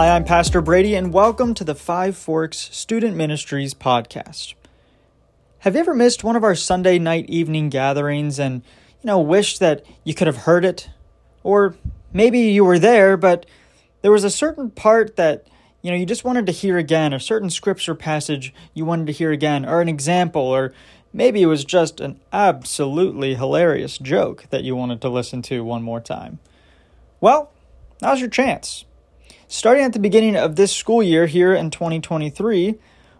Hi, I'm Pastor Brady, and welcome to the Five Forks Student Ministries podcast. Have you ever missed one of our Sunday night evening gatherings and, you know, wished that you could have heard it? Or maybe you were there, but there was a certain part that, you know, you just wanted to hear again, a certain scripture passage you wanted to hear again, or an example, or maybe it was just an absolutely hilarious joke that you wanted to listen to one more time. Well, now's your chance. Starting at the beginning of this school year here in 2023,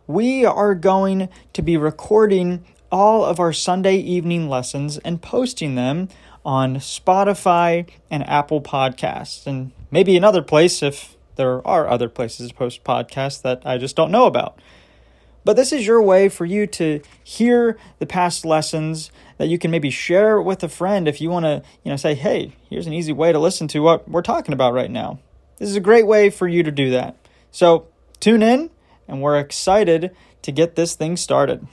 we are going to be recording all of our Sunday evening lessons and posting them on Spotify and Apple Podcasts, and maybe another place if there are other places to post podcasts that I just don't know about. But this is your way for you to hear the past lessons that you can maybe share with a friend if you want to, you know, say, "Hey, here's an easy way to listen to what we're talking about right now." This is a great way for you to do that. So tune in, and we're excited to get this thing started.